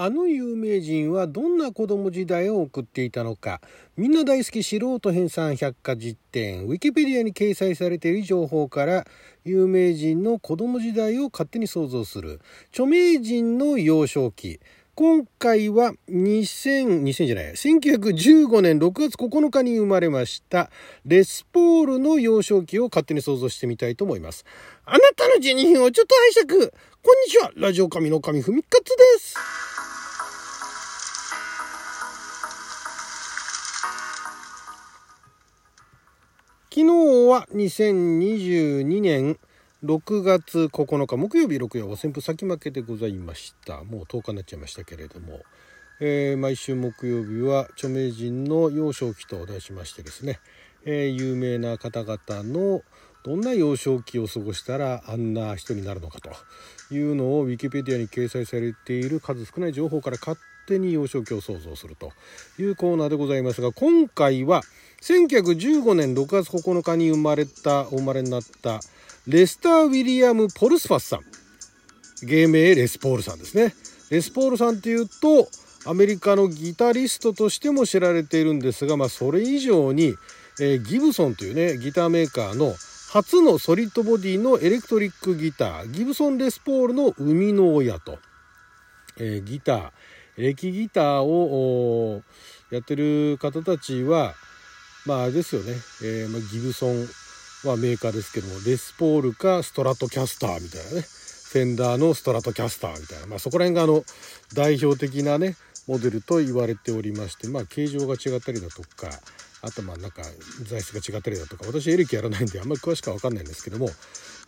あの有名人はどんな子供時代を送っていたのか。みんな大好き素人編纂百科実典。ウィキペディアに掲載されている情報から有名人の子供時代を勝手に想像する。著名人の幼少期。今回は2000、2000じゃない、1915年6月9日に生まれました、レスポールの幼少期を勝手に想像してみたいと思います。あなたの12品をちょっと拝借。こんにちは。ラジオ神の神ふみかつです。昨日は2022年6月9日木曜日6曜旋風先負けでございました。もう10日になっちゃいましたけれども、えー、毎週木曜日は著名人の幼少期と題しましてですね、えー、有名な方々のどんな幼少期を過ごしたらあんな人になるのかというのをウィキペディアに掲載されている数少ない情報から勝手に幼少期を想像するというコーナーでございますが今回は1915年6月9日に生まれたお生まれになったレスター・ウィリアム・ポルスファスさん。芸名レスポールさんですね。レスポールさんっていうとアメリカのギタリストとしても知られているんですが、まあ、それ以上に、えー、ギブソンというねギターメーカーの初のソリッドボディのエレクトリックギターギブソン・レスポールの生みの親と、えー、ギター。エレキギターをやってる方たちはまああれですよね、えーまあ、ギブソンはメーカーですけどもレスポールかストラトキャスターみたいなね。フェンダーのストラトキャスターみたいな、まあ、そこら辺があの代表的なねモデルと言われておりまして、まあ、形状が違ったりだとかあとまあなんか材質が違ったりだとか私エレキやらないんであんまり詳しくは分かんないんですけども、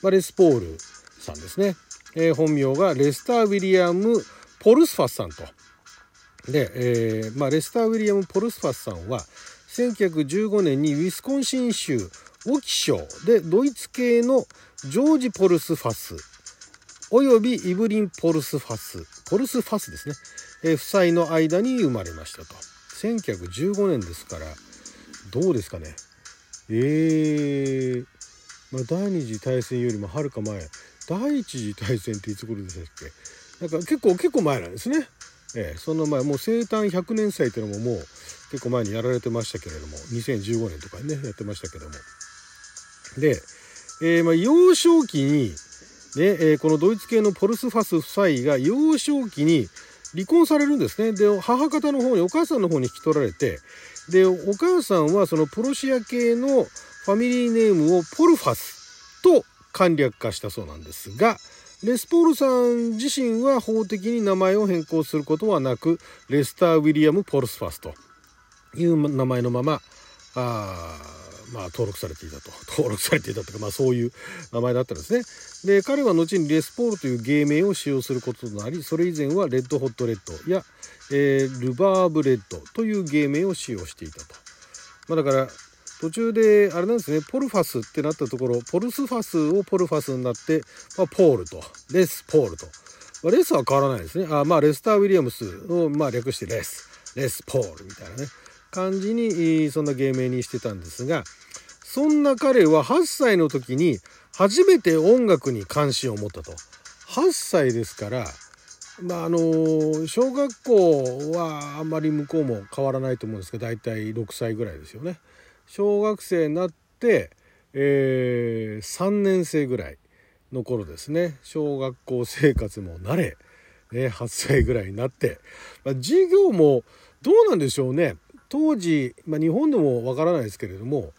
まあ、レスポールさんですね、えー、本名がレスター・ウィリアム・ポルスファスさんと。で、えーまあ、レスター・ウィリアム・ポルスファスさんは1915年にウィスコンシン州ウォキ賞でドイツ系のジョージ・ポルスファスおよびイブリン・ポルスファスポルスファスですね、えー、夫妻の間に生まれましたと。1915年ですからどうですかね。えー、まあ、第二次大戦よりもはるか前。第一次大戦っていつ頃でしたっけ？なんか結構結構前なんですね。えー、その前もう生誕100年祭っていうのももう結構前にやられてましたけれども2015年とかねやってましたけどもで、えー、まあ、幼少期に、ねえー、このドイツ系のポルスファス夫妻が幼少期に離婚されるんですね。で、母方の方に、お母さんの方に引き取られて、で、お母さんはそのプロシア系のファミリーネームをポルファスと簡略化したそうなんですが、レスポールさん自身は法的に名前を変更することはなく、レスター・ウィリアム・ポルスファスという名前のまま、あまあ、登録されていたと。登録されていたというか、まあ、そういう名前だったんですね。で、彼は後にレスポールという芸名を使用することとなり、それ以前はレッドホットレッドや、えー、ルバーブレッドという芸名を使用していたと。まあ、だから、途中で、あれなんですね、ポルファスってなったところ、ポルスファスをポルファスになって、まあ、ポールと、レスポールと。まあ、レスは変わらないですね。あまあ、レスター・ウィリアムスを、まあ、略してレス、レスポールみたいなね。感じにそんな芸名にしてたんですがそんな彼は8歳の時に初めて音楽に関心を持ったと。8歳ですからまああの小学校はあんまり向こうも変わらないと思うんですけど大体6歳ぐらいですよね。小学生になって、えー、3年生ぐらいの頃ですね。小学校生活も慣れ、ね、8歳ぐらいになって、まあ、授業もどうなんでしょうね。当時、まあ、日本でもわからないですけれども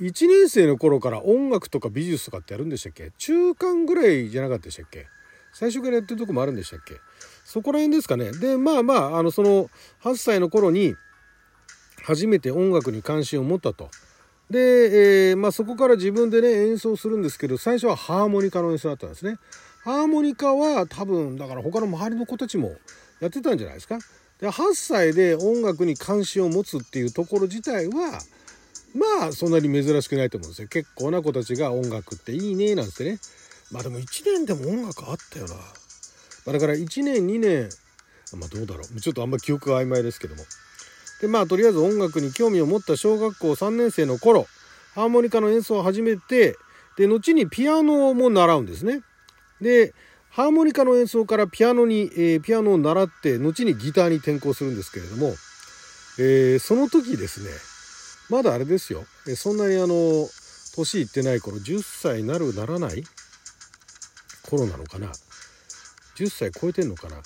1年生の頃から音楽とか美術とかってやるんでしたっけ？中間ぐらいじゃなかったでしたっけ？最初からやってるとこもあるんでしたっけ？そこら辺ですかね。でまあまああのその8歳の頃に初めて音楽に関心を持ったと。で、えー、まあ、そこから自分でね演奏するんですけど最初はハーモニカの演奏だったんですね。ハーモニカは多分だから他の周りの子たちもやってたんじゃないですか。で8歳で音楽に関心を持つっていうところ自体はまあそんなに珍しくないと思うんですよ結構な子たちが音楽っていいねなんてねまあでも1年でも音楽あったよな、ま、だから1年2年まあどうだろうちょっとあんま記憶が曖昧ですけどもでまあとりあえず音楽に興味を持った小学校3年生の頃ハーモニカの演奏を始めてで後にピアノも習うんですね。でハーモニカの演奏からピアノに、えー、ピアノを習って後にギターに転向するんですけれども、えー、その時ですねまだあれですよ。そんなにあの年いってない頃10歳なるならない頃なのかな。10歳超えてんのかな。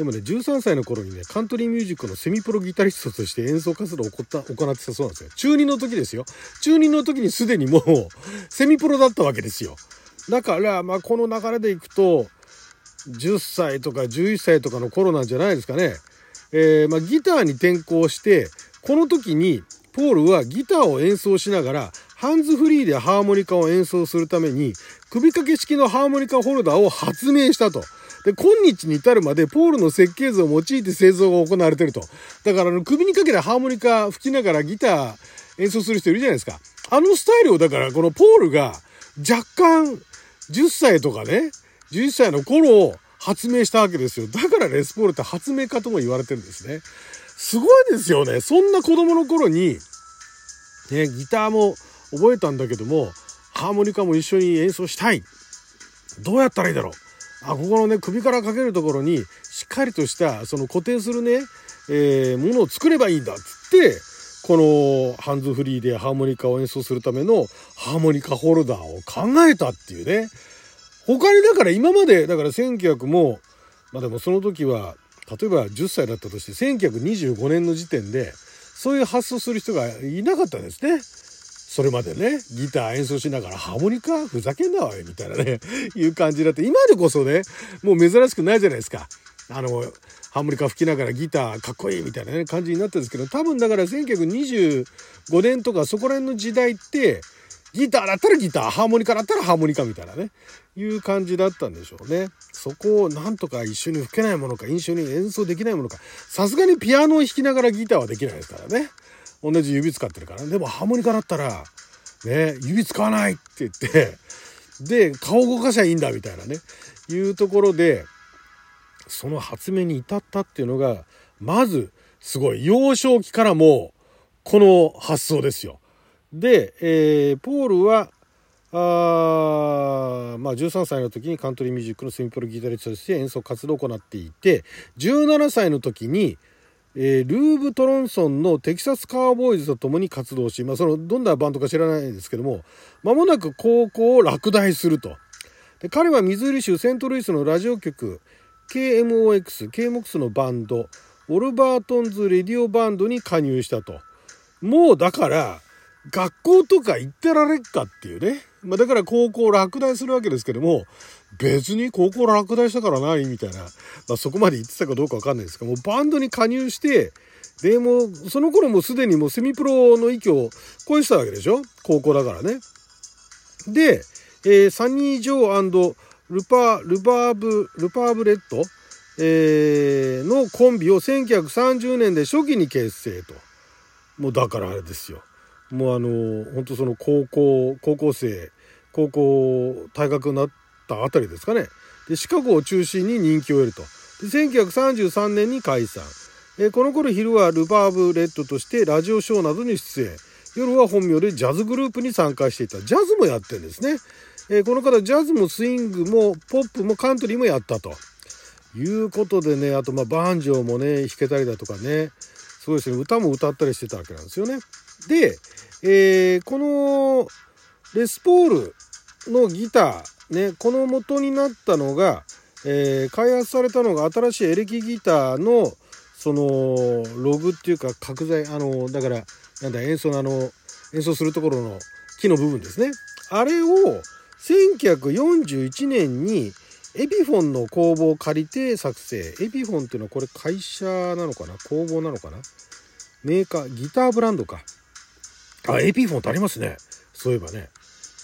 でもね13歳の頃にねカントリーミュージックのセミプロギタリストとして演奏活動を行った行ってたそうなんですよ中2の時ですよ中2の時にすでにもうセミプロだったわけですよだからまあこの流れでいくと10歳とか11歳とかの頃なんじゃないですかね。えー、まあ、ギターに転向してこの時にポールはギターを演奏しながらハンズフリーでハーモニカを演奏するために首掛け式のハーモニカホルダーを発明したと。で、今日に至るまでポールの設計図を用いて製造が行われてると。だからあの首にかけてハーモニカ吹きながらギター演奏する人いるじゃないですか。あのスタイルをだからこのポールが若干10歳とかね、11歳の頃発明したわけですよ。だからレスポールって発明家とも言われてるんですね。すごいですよね。そんな子供の頃に、ね、ギターも覚えたんだけども、ハーモニカも一緒に演奏したい。どうやったらいいだろう。あ、ここのね、首からかけるところに、しっかりとした、その固定するね、えー、ものを作ればいいんだっつって、このハンズフリーでハーモニカを演奏するためのハーモニカホルダーを考えたっていうね。他にだから今まで、だから1900も、まあでもその時は、例えば10歳だったとして、1925年の時点で、そういう発想する人がいなかったんですね。それまでね、ギター演奏しながらハーモニカ？ふざけんなわよ、みたいなね、いう感じだって、今でこそね、もう珍しくないじゃないですか。あの、ハーモニカ吹きながらギターかっこいいみたいなね、感じになったんですけど、多分だから1925年とかそこら辺の時代って、ギターだったらギター、ハーモニカだったらハーモニカみたいなね、いう感じだったんでしょうね。そこをなんとか一緒に吹けないものか、一緒に演奏できないものか、さすがにピアノを弾きながらギターはできないですからね。同じ指使ってるから。でもハーモニカだったら、ね、指使わないって言って、で、顔動かしゃいいんだみたいなね、いうところで、その発明に至ったっていうのが、まず、すごい、幼少期からも、この発想ですよ。で、えー、ポールはあまあ、13歳の時にカントリーミュージックのセミプロギタリストとして演奏活動を行っていて17歳の時に、えー、ルーブ・トロンソンのテキサスカーボーイズと共に活動し、まあ、そのどんなバンドか知らないんですけどもまもなく高校を落第すると。で彼はミズーリ州セントルイスのラジオ局 KMOX、KMOX のバンドウォルバートンズ・レディオバンドに加入したと。もうだから学校とか行ってられっかっていうね。まあ、だから高校落第するわけですけども、別に高校落第したから何みたいな。まあ、そこまで言ってたかどうかわかんないですけども、バンドに加入して、でも、その頃もすでにもうセミプロの域を超えてたわけでしょ？高校だからね。で、えー、サニー・ジョールパ、ルバーブ、ルパーブレッド、えー、のコンビを1930年で初期に結成と。もうだからあれですよ。もうあの本当その高校高校生高校退学になったあたりですかね。でシカゴを中心に人気を得ると。で1933年に解散。えこの頃昼はルバーブレッドとしてラジオショーなどに出演。夜は本名でジャズグループに参加していた。ジャズもやってるんですね、えこの方ジャズもスイングもポップもカントリーもやったと。いうことでねあとまあバンジョーもね弾けたりだとかね。そうですね。歌も歌ったりしてたわけなんですよね。で、えー、このレスポールのギター、ね、この元になったのが、えー、開発されたのが新しいエレキギターのそのログっていうか角材あのだからなんだ演奏のあの演奏するところの木の部分ですね。あれを1941年にエピフォンの工房を借りて作成。エピフォンっていうのはこれ会社なのかな工房なのかなメーカーギターブランドか。あ、エピフォンってありますね。そういえばね。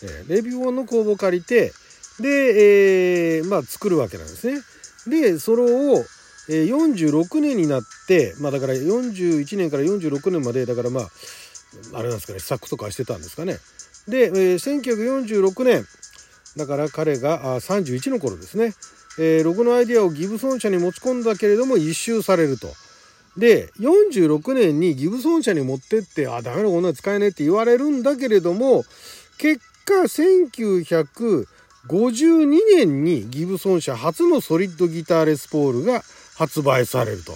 えー、エピフォンの工房を借りて、で、えー、まあ作るわけなんですね。で、それを、えー、46年になって、まあだから41年から46年まで、だからまあ、あれなんですかね、試作とかしてたんですかね。で、えー、1946年、だから彼があ31の頃ですね、えー、ロゴのアイデアをギブソン社に持ち込んだけれども一周されると。で、46年にギブソン社に持ってって、あ、ダメなこんなの使えねえって言われるんだけれども、結果、1950 52年にギブソン社初のソリッドギターレスポールが発売されると。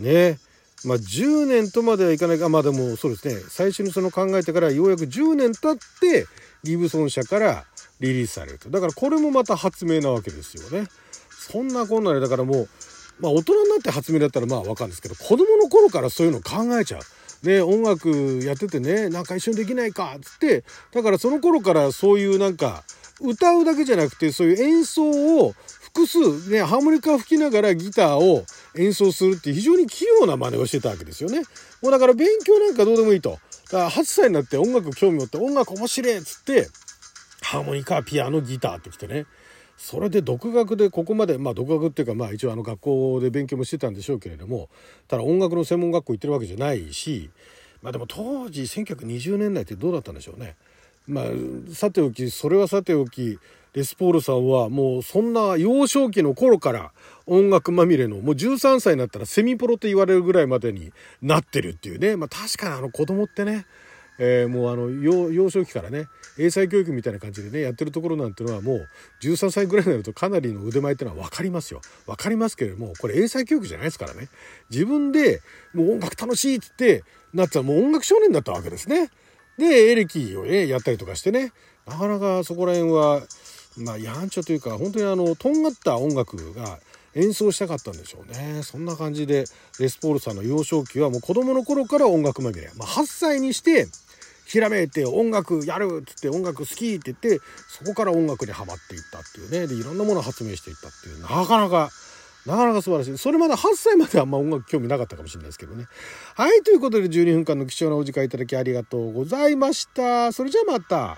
ね。まあ、10年とまではいかないか、まあでもそうですね、最初にその考えてからようやく10年経って、ギブソン社からリリースされると。だからこれもまた発明なわけですよね。そんなこんなで、だからもう、まあ大人になって発明だったらまあわかるんですけど、子供の頃からそういうの考えちゃう。ね、音楽やっててね、なんか一緒にできないかっ、つって、だからその頃からそういうなんか、歌うだけじゃなくて、そういう演奏を複数、ね、ハーモニカ吹きながらギターを演奏するって非常に器用な真似をしてたわけですよね。もうだから勉強なんかどうでもいいと。だから8歳になって音楽興味持って音楽面白いっつって、ハーモニカ、ピアノ、ギターってきてね。それで独学でここまでまあ独学っていうかまあ一応あの学校で勉強もしてたんでしょうけれどもただ音楽の専門学校行ってるわけじゃないしまあでも当時1920年代ってどうだったんでしょうね。まあさておきそれはさておきレスポールさんはもうそんな幼少期の頃から音楽まみれのもう13歳になったらセミプロと言われるぐらいまでになってるっていうねまあ確かにあの子供ってねえー、もうあの幼少期からね英才教育みたいな感じでねやってるところなんてのはもう13歳ぐらいになるとかなりの腕前っていうのは分かりますよ。分かりますけれどもこれ英才教育じゃないですからね。自分でもう音楽楽しいっつってなったらもう音楽少年だったわけですね。でエレキをねやったりとかしてね。なかなかそこら辺はまあやんちゃというか本当にあのとんがった音楽が演奏したかったんでしょうね。そんな感じでレスポールさんの幼少期はもう子供の頃から音楽まみれ、まあ、8歳にしてひらめいて音楽やるっつって音楽好きって言ってそこから音楽にはまっていったっていうねでいろんなものを発明していったっていうなかなかなかなか素晴らしい。それまで8歳まではあんま音楽興味なかったかもしれないですけどね。はい、ということで12分間の貴重なお時間いただきありがとうございました。それじゃあまた。